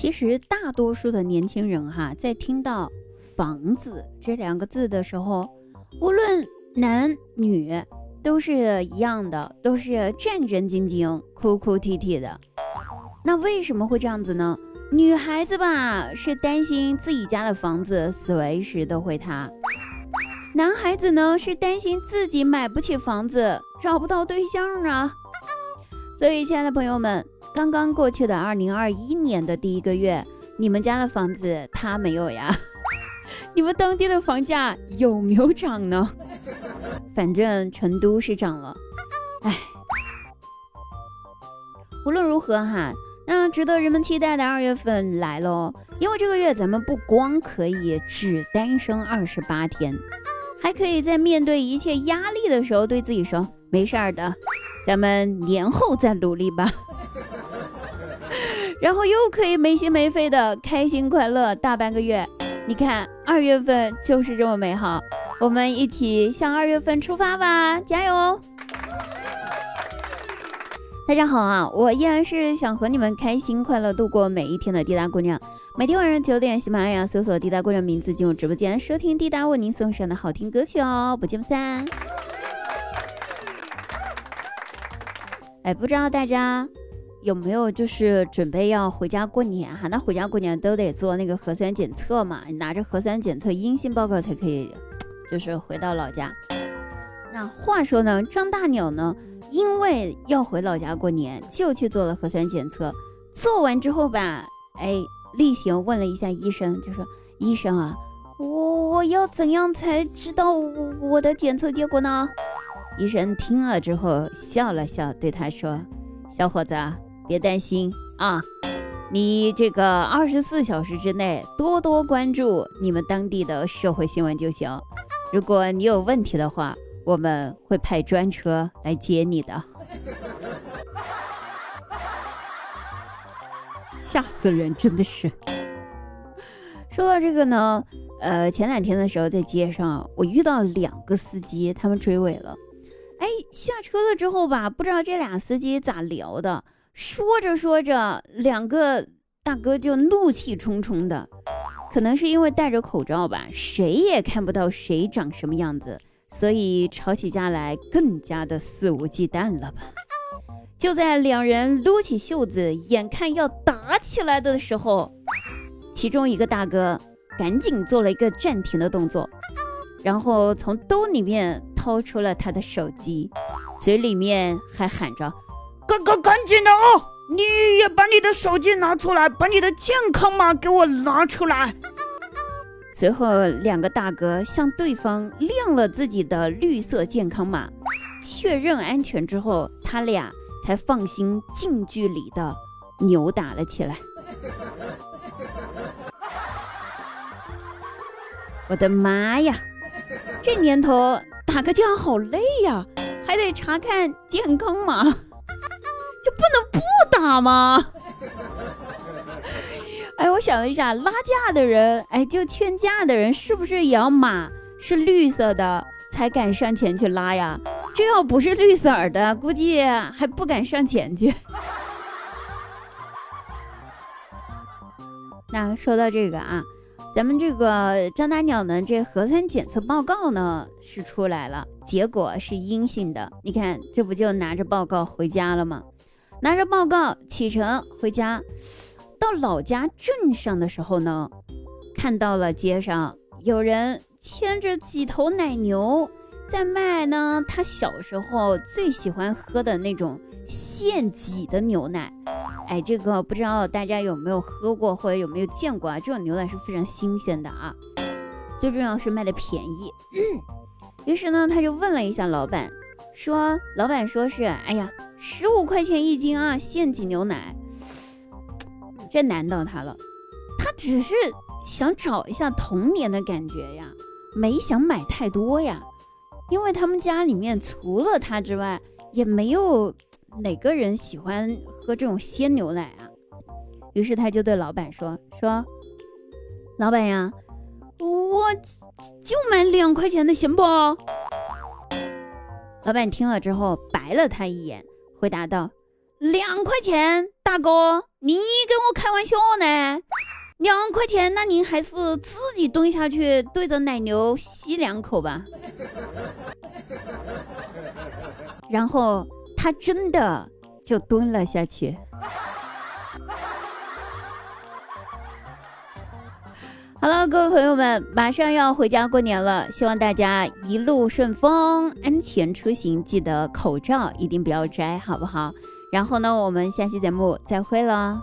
其实大多数的年轻人哈，在听到“房子”这两个字的时候，无论男女，都是一样的，都是战战兢兢、哭哭啼啼的。那为什么会这样子呢？女孩子吧，是担心自己家的房子随时都会塌；男孩子呢，是担心自己买不起房子，找不到对象啊。所以，亲爱的朋友们，刚刚过去的二零二一年的第一个月，你们家的房子塌没有呀？你们当地的房价有没有涨呢？反正成都是涨了。哎，无论如何哈，那值得人们期待的二月份来喽。因为这个月咱们不光可以只单身二十八天，还可以在面对一切压力的时候，对自己说没事儿的。咱们年后再努力吧，然后又可以没心没肺的开心快乐大半个月。你看，二月份就是这么美好，我们一起向二月份出发吧，加油！大家好啊，我依然是想和你们开心快乐度过每一天的滴答姑娘。每天晚上九点，喜马拉雅搜索“滴答姑娘”名字进入直播间，收听滴答为您送上的好听歌曲哦，不见不散。哎，不知道大家有没有就是准备要回家过年哈？那回家过年都得做那个核酸检测嘛，拿着核酸检测阴性报告才可以，就是回到老家。那话说呢，张大鸟呢，因为要回老家过年，就去做了核酸检测。做完之后吧，哎，例行问了一下医生，就说：“医生啊，我我要怎样才知道我的检测结果呢？”医生听了之后笑了笑，对他说：“小伙子，别担心啊，你这个二十四小时之内多多关注你们当地的社会新闻就行。如果你有问题的话，我们会派专车来接你的。”吓死人，真的是。说到这个呢，呃，前两天的时候在街上，我遇到两个司机，他们追尾了。哎，下车了之后吧，不知道这俩司机咋聊的，说着说着，两个大哥就怒气冲冲的，可能是因为戴着口罩吧，谁也看不到谁长什么样子，所以吵起架来更加的肆无忌惮了吧。就在两人撸起袖子，眼看要打起来的时候，其中一个大哥赶紧做了一个暂停的动作。然后从兜里面掏出了他的手机，嘴里面还喊着：“赶赶赶紧的啊！你也把你的手机拿出来，把你的健康码给我拿出来。”随后，两个大哥向对方亮了自己的绿色健康码，确认安全之后，他俩才放心近距离的扭打了起来。我的妈呀！这年头打个架好累呀，还得查看健康码，不打吗？哎，我想了一下，拉架的人，哎，就劝架的人，是不是也要马是绿色的才敢上前去拉呀？这要不是绿色的，估计还不敢上前去。那说到这个啊。咱们这个张大鸟呢，这核酸检测报告呢是出来了，结果是阴性的。你看，这不就拿着报告回家了吗？拿着报告启程回家，到老家镇上的时候呢，看到了街上有人牵着几头奶牛在卖呢，他小时候最喜欢喝的那种现挤的牛奶。哎，这个不知道大家有没有喝过或者有没有见过啊？这种牛奶是非常新鲜的啊，最重要是卖的便宜。于是呢，他就问了一下老板，说：“老板说是，哎呀，十五块钱一斤啊，现挤牛奶。”这难到他了，他只是想找一下童年的感觉呀，没想买太多呀，因为他们家里面除了他之外，也没有。哪个人喜欢喝这种鲜牛奶啊？于是他就对老板说：“说，老板呀，我就买两块钱的行不？”老板听了之后白了他一眼，回答道：“两块钱，大哥，你跟我开玩笑呢？两块钱，那您还是自己蹲下去对着奶牛吸两口吧。然后他真的就蹲了下去。好了，各位朋友们，马上要回家过年了，希望大家一路顺风，安全出行，记得口罩一定不要摘，好不好？然后呢，我们下期节目再会了。